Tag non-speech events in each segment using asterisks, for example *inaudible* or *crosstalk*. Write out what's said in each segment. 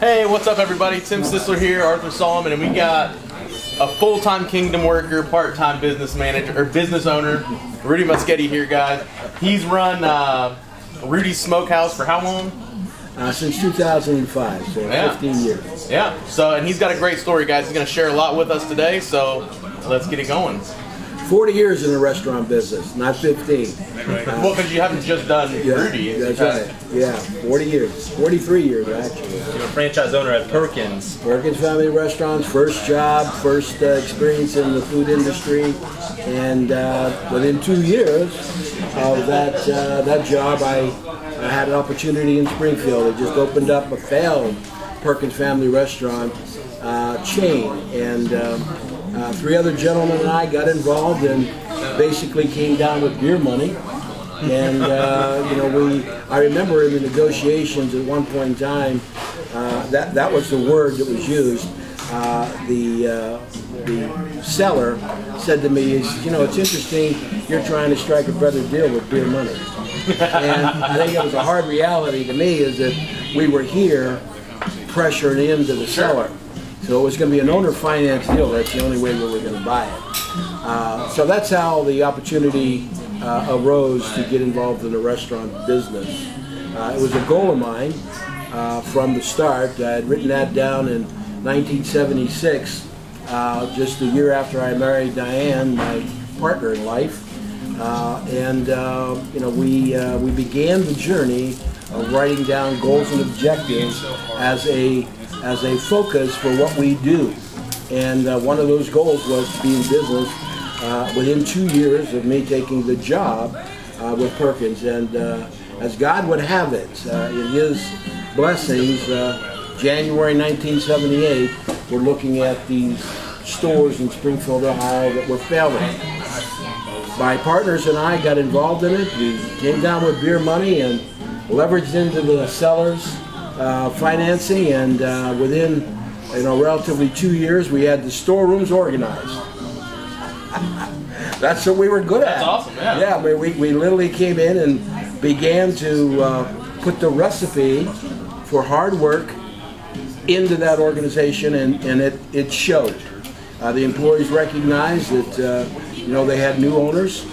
Hey, what's up, everybody? Tim Sisler here, Arthur Solomon, and we got a full-time Kingdom worker, part-time business manager or business owner, Rudy Mosketti here, guys. He's run uh, Rudy's Smokehouse for how long? Uh, since 2005, so Yeah. 15 years. Yeah. So, and he's got a great story, guys. He's going to share a lot with us today. So, let's get it going. 40 years in the restaurant business, not 15. Well, because you haven't just done Yeah, Rudy. that's right. Yeah, 40 years. 43 years, actually. You're a franchise owner at Perkins. Perkins Family Restaurants, first job, first uh, experience in the food industry, and uh, within two years of that uh, that job, I, I had an opportunity in Springfield. It just opened up a failed Perkins Family Restaurant uh, chain, and um, uh, three other gentlemen and I got involved and basically came down with beer money. And uh, you know, we I remember in the negotiations at one point in time, uh, that that was the word that was used. Uh, the uh, the seller said to me, is, you know, it's interesting you're trying to strike a better deal with beer money. and I think it was a hard reality to me is that we were here pressuring into the seller. So it was going to be an owner finance deal. That's the only way we were going to buy it. Uh, so that's how the opportunity uh, arose to get involved in the restaurant business. Uh, it was a goal of mine uh, from the start. I had written that down in 1976, uh, just a year after I married Diane, my partner in life. Uh, and you know, we we began the journey of writing down goals and objectives as a as a focus for what we do. And uh, one of those goals was to be in business uh, within two years of me taking the job uh, with Perkins. And uh, as God would have it, uh, in His blessings, uh, January 1978, we're looking at these stores in Springfield, Ohio that were failing my partners and I got involved in it. We came down with beer money and leveraged into the sellers uh, financing, and uh, within you know relatively two years, we had the storerooms organized. That's what we were good at. That's awesome, yeah. Yeah, we, we, we literally came in and began to uh, put the recipe for hard work into that organization, and, and it, it showed. Uh, the employees recognized that uh, you know they had new owners,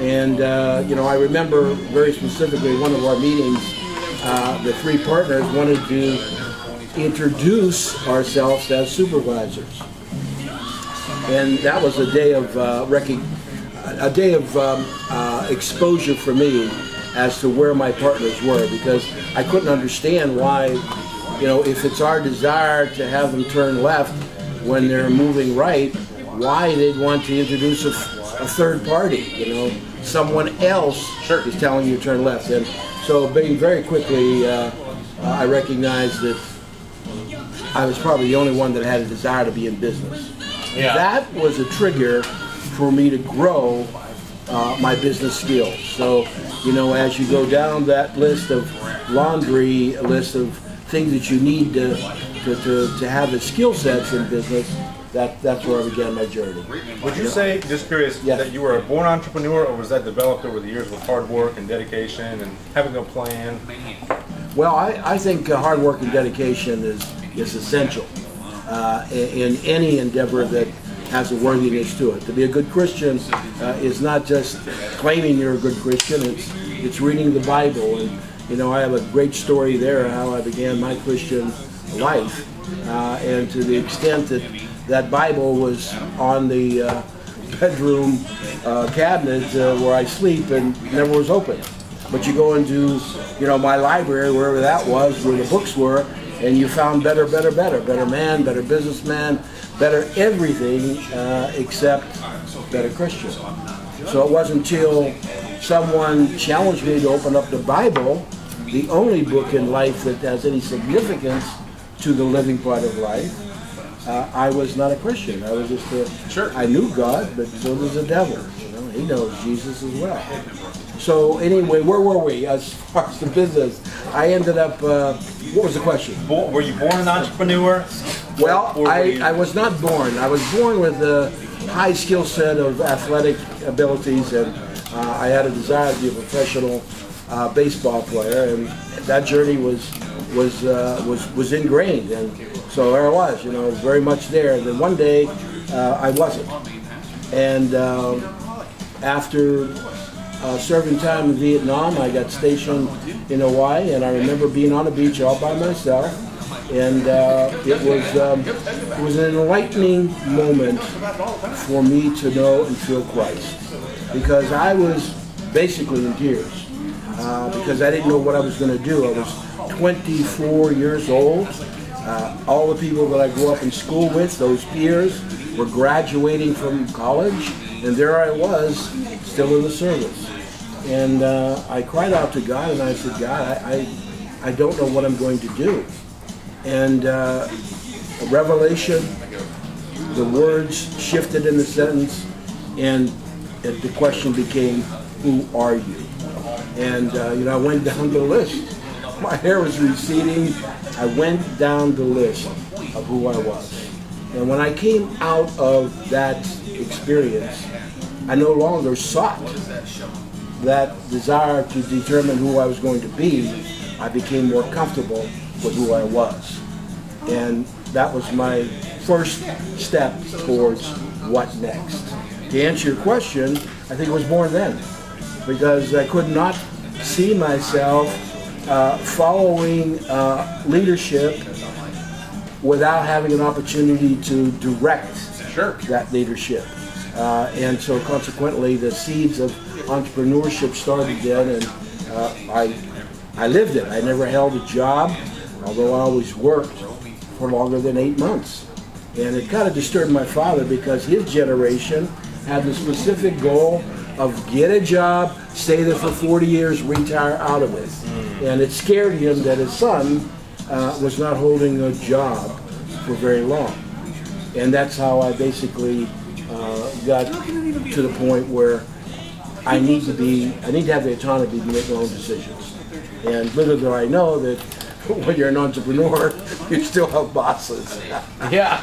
and uh, you know I remember very specifically one of our meetings. Uh, the three partners wanted to introduce ourselves as supervisors, and that was a day of uh, a day of um, uh, exposure for me as to where my partners were because I couldn't understand why, you know, if it's our desire to have them turn left when they're moving right, why they'd want to introduce a, a third party, you know, someone else is telling you to turn left. And so, being very quickly, uh, I recognized that I was probably the only one that had a desire to be in business. Yeah. That was a trigger for me to grow uh, my business skills. So, you know, as you go down that list of laundry list of things that you need to to, to, to have the skill sets in business, that that's where I began my journey. Would you say, just curious, Yes. that you were a born entrepreneur, or was that developed over the years with hard work and dedication and having a plan? Well, I, I think hard work and dedication is, is essential uh, in, in any endeavor that has a worthiness to it. To be a good Christian uh, is not just claiming you're a good Christian, it's, it's reading the Bible. And, you know, I have a great story there how I began my Christian life. Uh, and to the extent that that Bible was on the uh, bedroom uh, cabinet uh, where I sleep and never was open. But you go into, you know, my library, wherever that was, where the books were, and you found better, better, better, better man, better businessman, better everything uh, except better Christian. So it wasn't until someone challenged me to open up the Bible, the only book in life that has any significance to the living part of life. Uh, I was not a Christian. I was just a. Sure. I knew God, but so does the devil. You know, he knows Jesus as well. So anyway, where were we as far as the business? I ended up. Uh, what was the question? Were you born an entrepreneur? Well, Or I, I was not born. I was born with a high skill set of athletic abilities, and uh, I had a desire to be a professional uh, baseball player. And that journey was was uh, was was ingrained, and so there I was, you know, very much there. Then one day uh, I wasn't, and um, after uh, serving time in Vietnam, I got stationed in Hawaii, and I remember being on a beach all by myself, and uh, it was um, it was an enlightening moment for me to know and feel Christ, because I was basically in tears uh, because I didn't know what I was going to do. I was 24 years old. Uh, all the people that I grew up in school with, those peers, were graduating from college, and there I was, still in the service. And uh, I cried out to God, and I said, God, I, I, I don't know what I'm going to do. And uh, a revelation, the words shifted in the sentence, and the question became, who are you? And, uh, you know, I went down the list. My hair was receding. I went down the list of who I was. And when I came out of that experience, I no longer sought that desire to determine who I was going to be. I became more comfortable with who I was. And that was my first step towards what next. To answer your question, I think it was born then because I could not see myself uh, following uh, leadership without having an opportunity to direct Sure. that leadership. Uh, and so consequently, the seeds of entrepreneurship started then, and uh, I, I lived it. I never held a job, although I always worked for longer than eight months. And it kind of disturbed my father because his generation had the specific goal of get a job, stay there for 40 years, retire out of it. And it scared him that his son uh, was not holding a job for very long. And that's how I basically uh, got to the point where I need to be, I need to have the autonomy to make my own decisions. And little do I know that *laughs* when you're an entrepreneur, you still have bosses. *laughs* Yeah.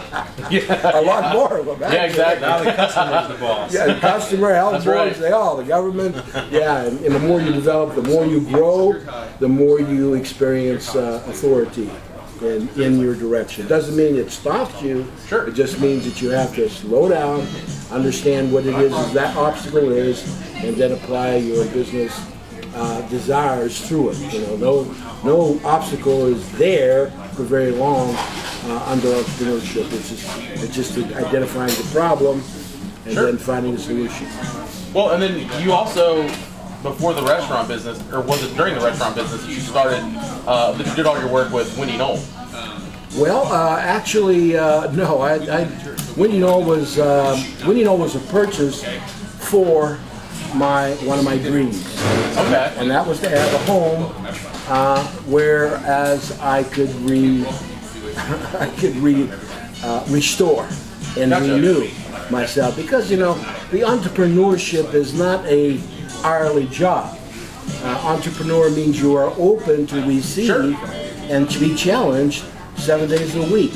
Yeah. *laughs* A lot more of them. Yeah, exactly. Now the customer's the boss. Yeah, the customer, health boards, right. they all, the government. Yeah, and, and the more you develop, the more you grow, the more you experience uh, authority in, in your direction. Doesn't mean it stops you. Sure. It just means that you have to slow down, understand what it is that obstacle is, and then apply your business uh, desires through it. You know, no no obstacle is there for very long uh, under entrepreneurship. It's just it's just identifying the problem and Sure. then finding a solution. Well, and then you also, before the restaurant business, or was it during the restaurant business, you started, uh, that you did all your work with Windy Knoll? Well, uh, actually, uh, no. I, I Windy Knoll was uh, Windy Knoll was a purchase for my one of my dreams. Okay. and that was to have a home uh, whereas I could re *laughs* I could re uh, restore and Gotcha. renew myself because you know the entrepreneurship is not a hourly job. Uh, entrepreneur means you are open to receive Sure. and to be challenged seven days a week.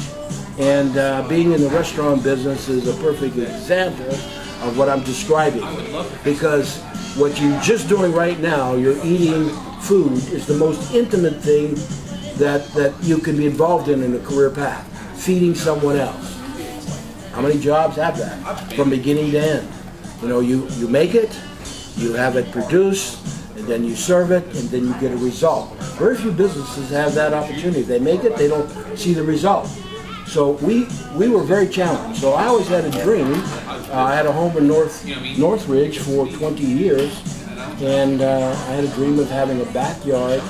And uh, being in the restaurant business is a perfect example of what I'm describing. Because what you're just doing right now, you're eating food, is the most intimate thing that, that you can be involved in in a career path. Feeding someone else. How many jobs have that from beginning to end? You know, you, you make it, you have it produced, and then you serve it, and then you get a result. Very few businesses have that opportunity. They make it, they don't see the result. So we we were very challenged. So I always had a dream. Uh, I had a home in North Northridge for 20 years, and uh, I had a dream of having a backyard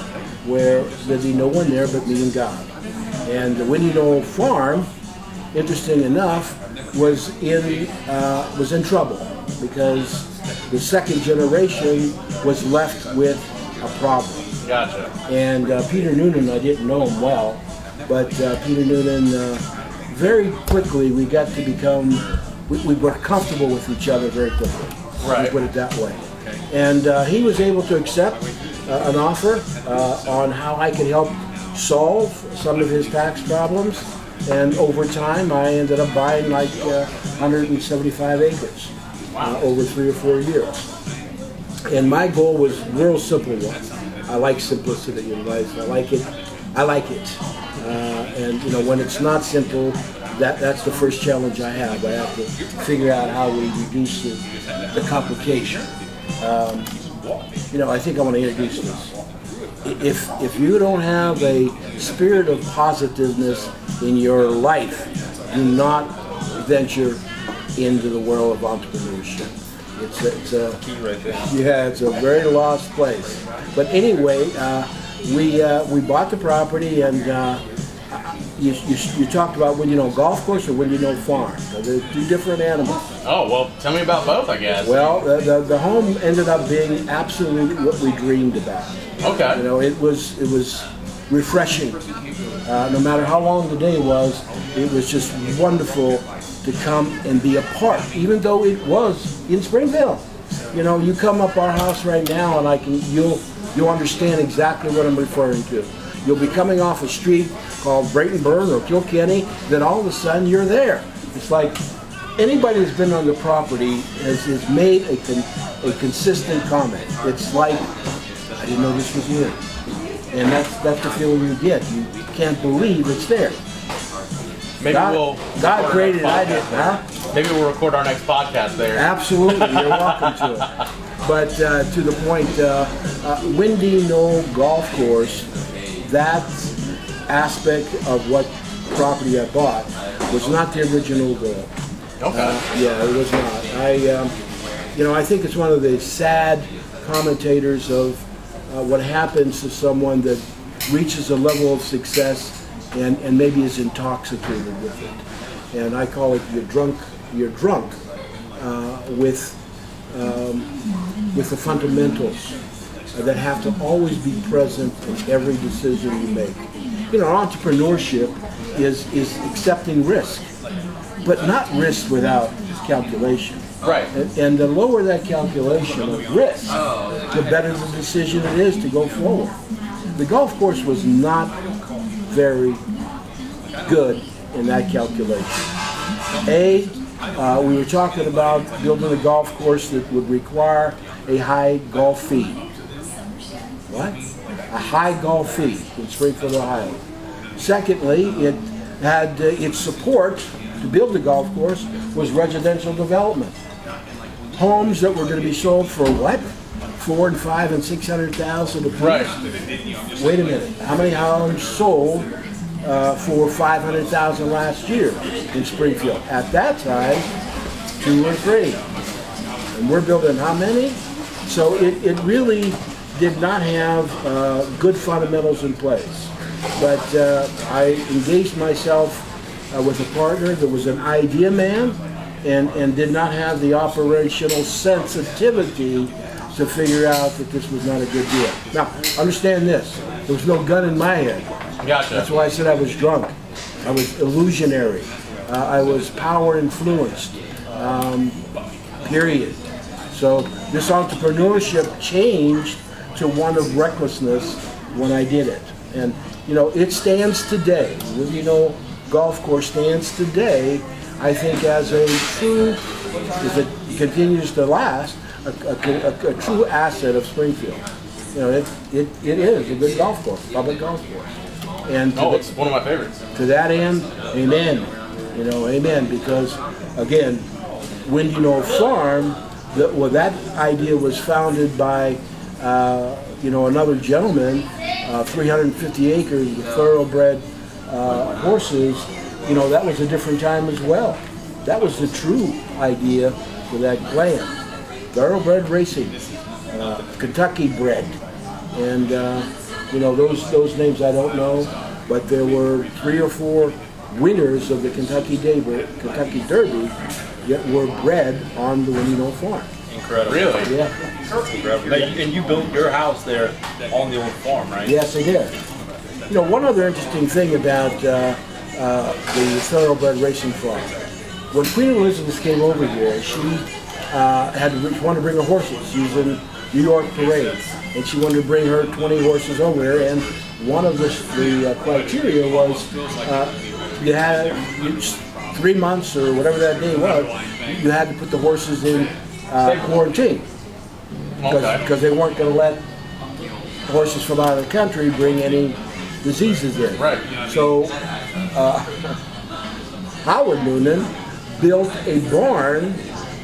where there'd be no one there but me and God. And the Windy Knoll Farm, interesting enough, was in uh, was in trouble because the second generation was left with a problem. Gotcha. And uh, Peter Noonan, I didn't know him well, but uh, Peter Noonan, uh, very quickly we got to become, we, we were comfortable with each other very quickly. Right. Put it that way. Okay. And uh, he was able to accept uh, an offer uh, on how I could help solve some of his tax problems. And over time, I ended up buying like uh, 175 acres uh, over three or four years. And my goal was real simple one. I like simplicity in life. I like it I like it. Uh, and you know, when it's not simple, that that's the first challenge I have. I have to figure out how we reduce the, the complication. Um, you know, I think I want to introduce this. If if you don't have a spirit of positiveness in your life, do not venture into the world of entrepreneurship. It's a, it's a yeah, it's a very lost place. But anyway, uh, we uh, we bought the property, and uh, you, you, you talked about Windy Knoll golf course or Windy Knoll farm. They're two different animals. Oh well, tell me about both, I guess. Well, the, the, the home ended up being absolutely what we dreamed about. okay. You know, it was it was refreshing. Uh, no matter how long the day was, it was just wonderful to come and be a part, even though it was in Springfield. You know, you come up our house right now, and I can you'll you'll understand exactly what I'm referring to. You'll be coming off a street called Brayton Burn or Kilkenny, then all of a sudden you're there. It's like anybody that's been on the property has, has made a, con, a consistent comment. It's like, I didn't know this was here. And that's, that's the feeling you get. You can't believe it's there. Maybe God, we'll. God record our created it, I next did, podcast. huh? Maybe we'll record our next podcast there. Absolutely, you're *laughs* welcome to it. But uh, to the point, uh, uh, Windy Knoll Golf Course, that aspect of what property I bought was not the original goal. Okay. Yeah, it was not. I, um, you know, I think it's one of the sad commentators of uh, what happens to someone that reaches a level of success and, and maybe is intoxicated with it. And I call it you're drunk. You're drunk uh, with um, with the fundamentals that have to always be present in every decision you make. You know, entrepreneurship is is accepting risk, but not risk without calculation. Right. And, and the lower that calculation of risk, the better the decision it is to go forward. The golf course was not very good in that calculation. A, uh, we were talking about building a golf course that would require a high golf fee. What? A high golf fee in Springfield, Ohio. Secondly, it had uh, its support to build the golf course was residential development. Homes that were going to be sold for what? Four and five and six hundred thousand apiece. Right. Wait a minute. How many homes sold uh, for five hundred thousand last year in Springfield? At that time, two or three. And we're building how many? So it, it really did not have uh, good fundamentals in place. But uh, I engaged myself uh, with a partner that was an idea man and, and did not have the operational sensitivity to figure out that this was not a good deal. Now, understand this. There was no gun in my head. Gotcha. That's why I said I was drunk. I was illusionary. Uh, I was power influenced. Um, period. So this entrepreneurship changed to one of recklessness when I did it. And you know, it stands today. You know, golf course stands today. I think as a true, if it continues to last, a, a, a, a true asset of Springfield. You know, it, it, it is a good golf course, public golf course. And Oh, the- it's one of my favorites. to that end, amen. You know, amen. Because again, Windy Knoll Farm, the, well, that idea was founded by, uh, you know, another gentleman, uh, 350 acres with thoroughbred uh, horses. You know, that was a different time as well. That was the true idea for that plan. Thoroughbred racing, uh, Kentucky bred, and uh, you know those those names I don't know, but there were three or four winners of the Kentucky Derby, Kentucky Derby that were bred on the Windy Knoll farm. Incredible. Really? Yeah, Incredible. Now, you- and you built your house there on the old farm, right? yes, they did. You know, one other interesting thing about uh, uh, the thoroughbred racing farm. When Queen Elizabeth came over here, she uh, had she wanted to bring her horses. She was in New York parades, and she wanted to bring her 20 horses over here. And one of the, the uh, criteria was uh, you had you, three months or whatever that day was. You had to put the horses in uh, quarantine Okay. because they weren't going to let horses from out of the country bring any diseases in. Right. So uh, *laughs* Howard Noonan built a barn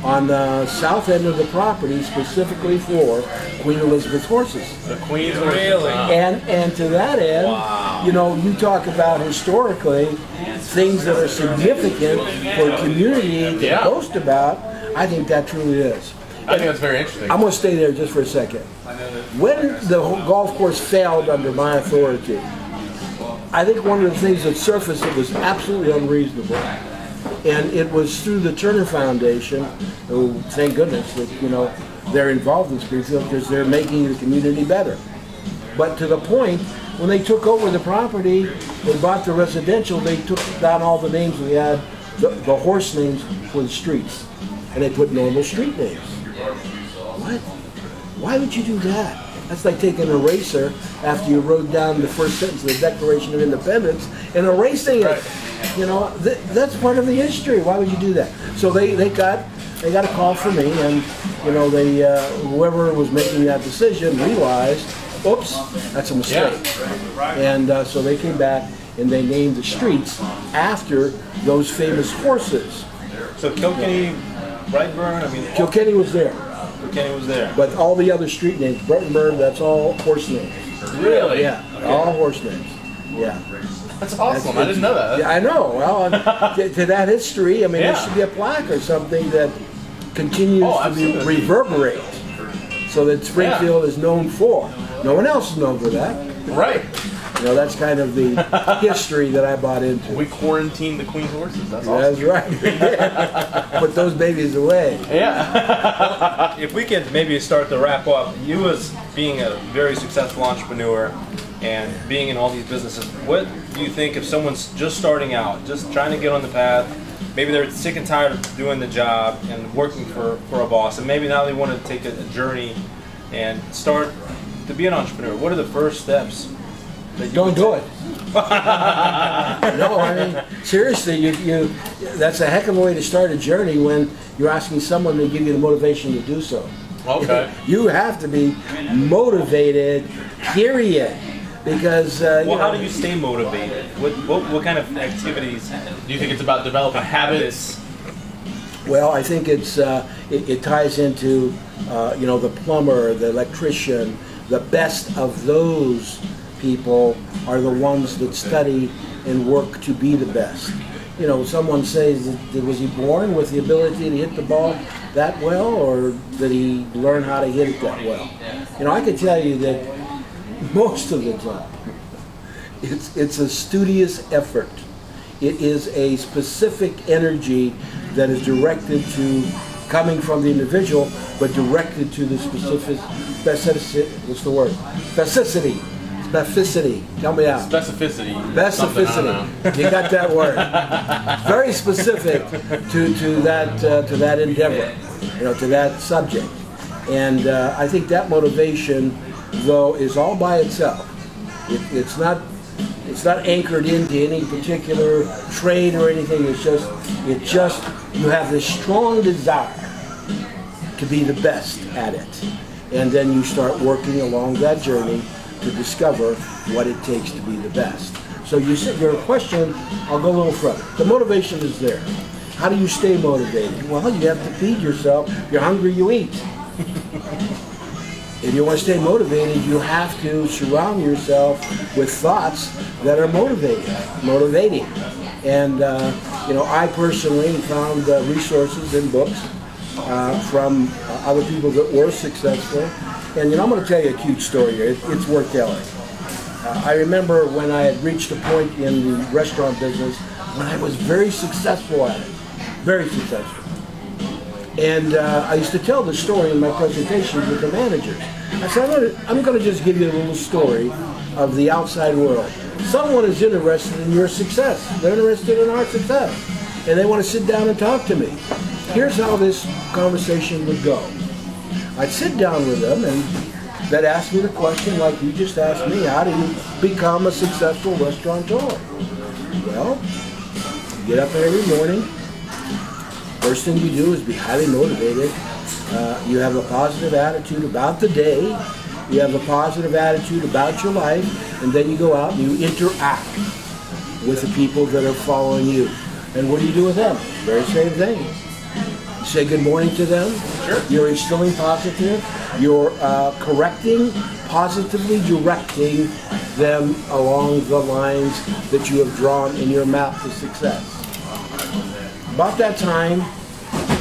on the south end of the property specifically for Queen Elizabeth's horses. The Queen's Really? And and to that end, you know, you talk about historically things that are significant for a community to Yeah. boast about. I think that truly is. I think that's very interesting. I'm going to stay there just for a second. When the golf course failed under my authority, I think one of the things that surfaced that was absolutely unreasonable, and it was through the Turner Foundation, who, thank goodness that, you know, they're involved in Springfield because they're making the community better. But to the point, when they took over the property, they bought the residential, they took down all the names we had, the, the horse names for the streets, and they put normal street names. What? Why would you do that? That's like taking an eraser after you wrote down the first sentence of the Declaration of Independence and erasing it. You know, th- that's part of the history. Why would you do that? So they, they got they got a call from me, and you know, they uh, whoever was making that decision realized, oops, that's a mistake. And uh, so they came back and they named the streets after those famous horses. So Kilkenny, Brightburn, I mean, Kilkenny was there. Kilkenny was there. But all the other street names, Brettenburg, that's all horse names. really? Yeah, all horse names. Yeah. That's awesome. I didn't know that. Yeah, I know. Well, *laughs* to, to that history, I mean, there should be a plaque or something that continues Oh, to be, reverberate, so that Springfield is known for. No one else is known for that. Right. You know, that's kind of the *laughs* history that I bought into. We quarantined the Queen's horses. That's awesome. That's right. Yeah. *laughs* Put those babies away. Yeah. if we could maybe start to wrap up, you as being a very successful entrepreneur and being in all these businesses, what do you think if someone's just starting out, just trying to get on the path, maybe they're sick and tired of doing the job and working for, for a boss, and maybe now they want to take a, a journey and start to be an entrepreneur. What are the first steps? Don't do it. *laughs* no, I mean seriously, you, you that's a heck of a way to start a journey when you're asking someone to give you the motivation to do so. Okay. *laughs* You have to be motivated, period. Because uh, Well, how do you stay motivated? What, what, what kind of activities? Do you think it's about developing habits? Well, I think it's uh, it, it ties into uh, you know the plumber, the electrician, the best of those people are the ones that study and work to be the best. You know, someone says, that, was he born with the ability to hit the ball that well, or did he learn how to hit it that well? You know, I can tell you that most of the time, it's it's a studious effort. It is a specific energy that is directed to coming from the individual, but directed to the specific specificity. What's the word? Specificity. Specificity. Tell me out. Specificity. Something, I don't know. Specificity. You got that word. *laughs* Very specific to, to that uh, to that endeavor, you know, to that subject. And uh, I think that motivation, though, is all by itself. It, it's not it's not anchored into any particular trade or anything. It's just it just you have this strong desire to be the best at it, and then you start working along that journey to discover what it takes to be the best. So you said your question. I'll go a little further. The motivation is there. How do you stay motivated? Well, you have to feed yourself. If you're hungry, you eat. If you want to stay motivated, you have to surround yourself with thoughts that are motivating, motivating. And uh, you know, I personally found uh, resources in books uh, from uh, other people that were successful. And you know, I'm going to tell you a cute story here. It, it's worth telling. Uh, I remember when I had reached a point in the restaurant business when I was very successful at it, very successful. And uh, I used to tell the story in my presentations with the managers. I said, I'm I'm gonna just give you a little story of the outside world. Someone is interested in your success. They're interested in our success. And they want to sit down and talk to me. Here's how this conversation would go. I'd sit down with them and they'd ask me the question like you just asked me, how do you become a successful restaurateur? Well, you get up every morning, First thing you do is be highly motivated. Uh, you have a positive attitude about the day. you have a positive attitude about your life, and then you go out and you interact with the people that are following you. And what do you do with them? Very same thing. Say good morning to them. Sure. You're instilling positive. You're uh, correcting, positively directing them along the lines that you have drawn in your map to success. About that time,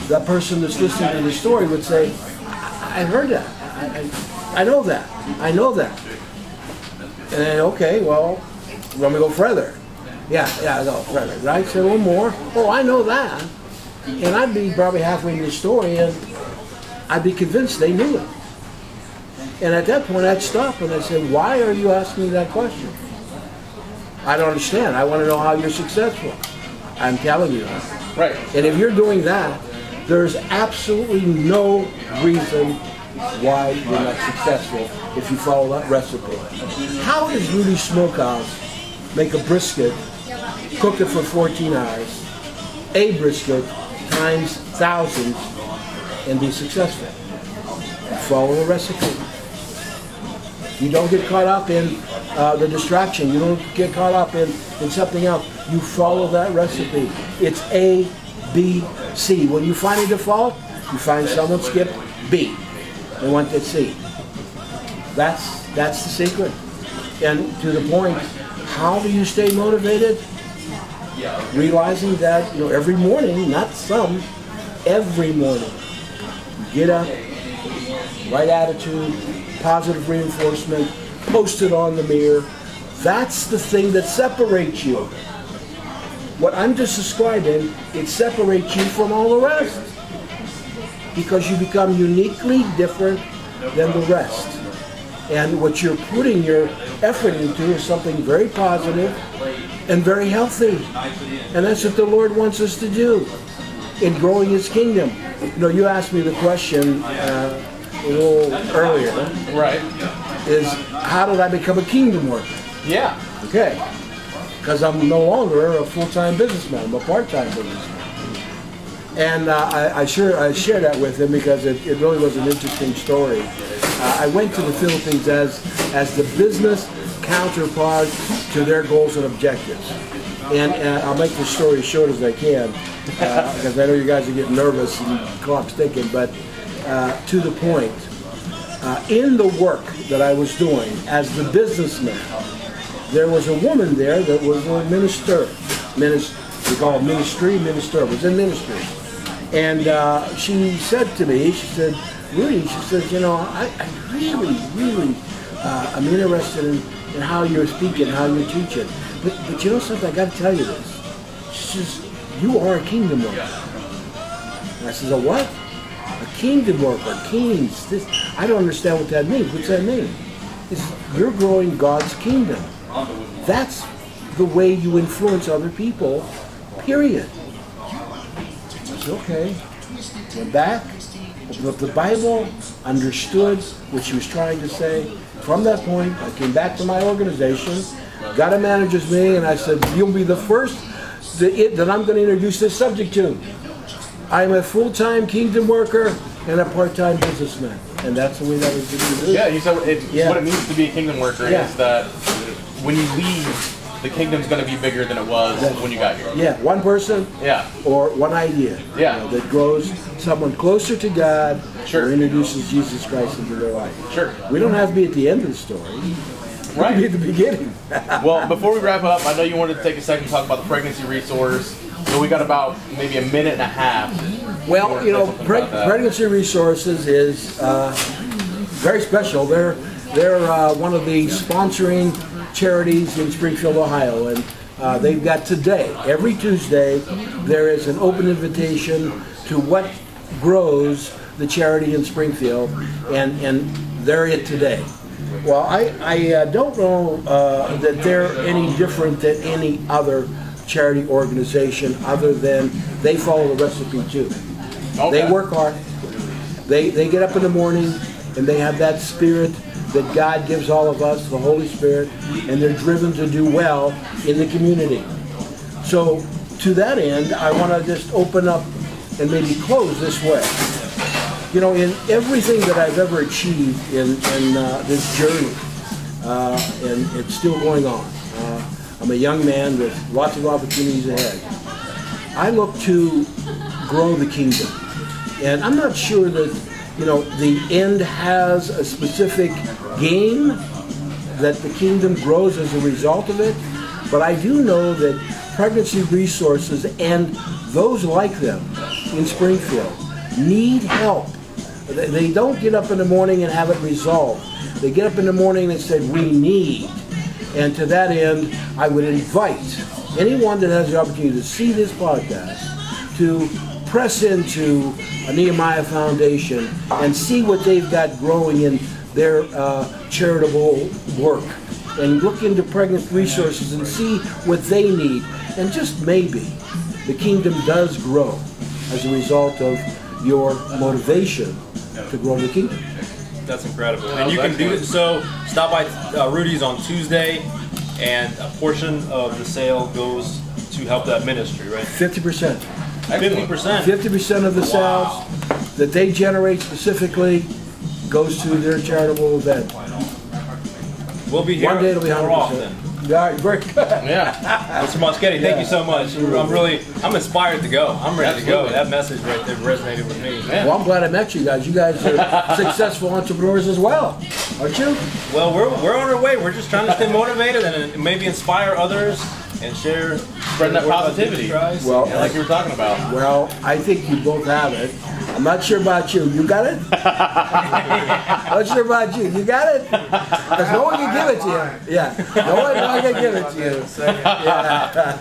that person that's listening to the story would say, I, I heard that. I, I, I know that. I know that. And then, okay, well, let me go further. Yeah, yeah, go further. Right? Say little more. Oh, I know that. And I'd be probably halfway in the story and I'd be convinced they knew it. And at that point, I'd stop and I'd say, why are you asking me that question? I don't understand. I want to know how you're successful. I'm telling you. Right. And if you're doing that, there's absolutely no reason why you're not successful if you follow that recipe. How does Rudy Smokehouse make a brisket, cook it for 14 hours, a brisket times thousands, and be successful? Follow the recipe. You don't get caught up in uh, the distraction. You don't get caught up in, in something else. You follow that recipe. It's A, B, C. When you find a default, you find someone skip B. They went to C. That's that's the secret. And to the point, how do you stay motivated? Realizing that you know every morning, not some, every morning, get up, right attitude, positive reinforcement, post it on the mirror. That's the thing that separates you. What I'm just describing, it separates you from all the rest. Because you become uniquely different than the rest. And what you're putting your effort into is something very positive and very healthy. And that's what the Lord wants us to do in growing His kingdom. You know, you asked me the question uh, a little earlier Right. is how did I become a kingdom worker? Yeah. Okay, because I'm no longer a full-time businessman. I'm a part-time businessman. And uh, I, I sure I share that with him because it, it really was an interesting story. Uh, I went to the Philippines as as the business counterpart to their goals and objectives. And uh, I'll make this story as short as I can *laughs* because I know you guys are getting nervous and clock's ticking. But uh, to the point, uh, in the work that I was doing as the businessman, there was a woman there that was a minister. Minister, we call it ministry, minister, was in ministry. And uh, she said to me, she said, Rudy, she says, you know, I, I really, really, uh, I'm interested in, in how you're speaking, how you're teaching. But, but you know something, I got to tell you this. She says, you are a kingdom worker. And I says, a what? A kingdom worker, kings. This, I don't understand what that means. What's that mean? It's, you're growing God's kingdom. That's the way you influence other people, period. I said, okay. Went back, up the Bible, understood what she was trying to say. From that point, I came back to my organization, got a manager's meeting, and I said, you'll be the first that, it, that I'm going to introduce this subject to. I'm a full-time kingdom worker and a part-time businessman. And that's the way that was going to do. Yeah, you said it, Yeah. what it means to be a kingdom worker Yeah. is that when you leave, the kingdom's going to be bigger than it was when you got here. Yeah, one person Yeah. or one idea Yeah. you know, that grows someone closer to God Sure. or introduces Jesus Christ into their life. Sure. We don't have to be at the end of the story. We can be at the beginning. *laughs* Well, before we wrap up, I know you wanted to take a second to talk about the pregnancy resource. So we got about maybe a minute and a half. well, you know, Pregnancy Resources is uh, very special. They're they're uh, one of the sponsoring charities in Springfield, Ohio, and uh, they've got today, every Tuesday, there is an open invitation to what grows the charity in Springfield, and and they're it today. Well, I, I uh, don't know uh, that they're any different than any other charity organization other than they follow the recipe too. Okay. They work hard. They, they get up in the morning and they have that spirit that God gives all of us, the Holy Spirit, and they're driven to do well in the community. So to that end, I want to just open up and maybe close this way. you know, in everything that I've ever achieved in, in uh, this journey, uh, and it's still going on. Uh, I'm a young man with lots of opportunities ahead. I look to grow the kingdom. And I'm not sure that, you know, the end has a specific game that the kingdom grows as a result of it, but I do know that pregnancy resources and those like them in Springfield need help. They- don't get up in the morning and have it resolved. They get up in the morning and say, we need. And to that end, I would invite anyone that has the opportunity to see this podcast to press into a Nehemiah Foundation and see what they've got growing in their uh, charitable work. And look into pregnant resources and see what they need. And just maybe the kingdom does grow as a result of your motivation to grow the kingdom. That's incredible. And you can do it. So stop by uh, Rudy's on Tuesday, and a portion of the sale goes to help that ministry, right? 50%. Fifty percent. 50% of the Wow. sales that they generate specifically goes to their charitable event. We'll be here One day it'll be more 100%. often. All right, very good. *laughs* Yeah. Mr. Mosketti, thank you so much. I'm really, I'm inspired to go. I'm ready to go. Absolutely. That message right there resonated with me. Well, I'm glad I met you guys. You guys are *laughs* successful entrepreneurs as well, aren't you? Well, we're, we're on our way. We're just trying to stay motivated and maybe inspire others and share Spreading that the word about positivity. Jesus Well, Yeah, like you were talking about. Well, I think you both have it. I'm not sure about you. You got it? *laughs* not sure about you. You got it? Because no one can give it to you. Yeah, no one, no one can give it to you. Yeah.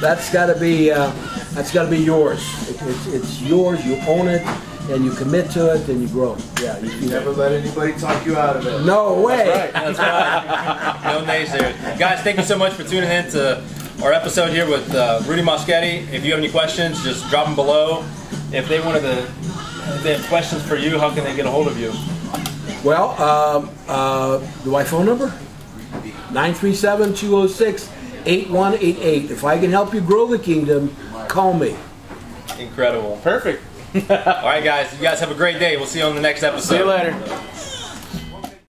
That's got to be uh, that's got to be yours. It, it's, it's yours. You own it, and you commit to it, and you grow. Yeah. You, you Never let anybody talk you out of it. no way. That's right. No nays there. Guys, thank you so much for tuning in to our episode here with uh, Rudy Mosketti. If you have any questions, just drop them below. If they wanted to, if they have questions for you, how can they get a hold of you? Well, um, uh, the my phone number? 937-206-8188. If I can help you grow the kingdom, call me. Incredible. Perfect. *laughs* All right, guys. You guys have a great day. We'll see you on the next episode. See you later.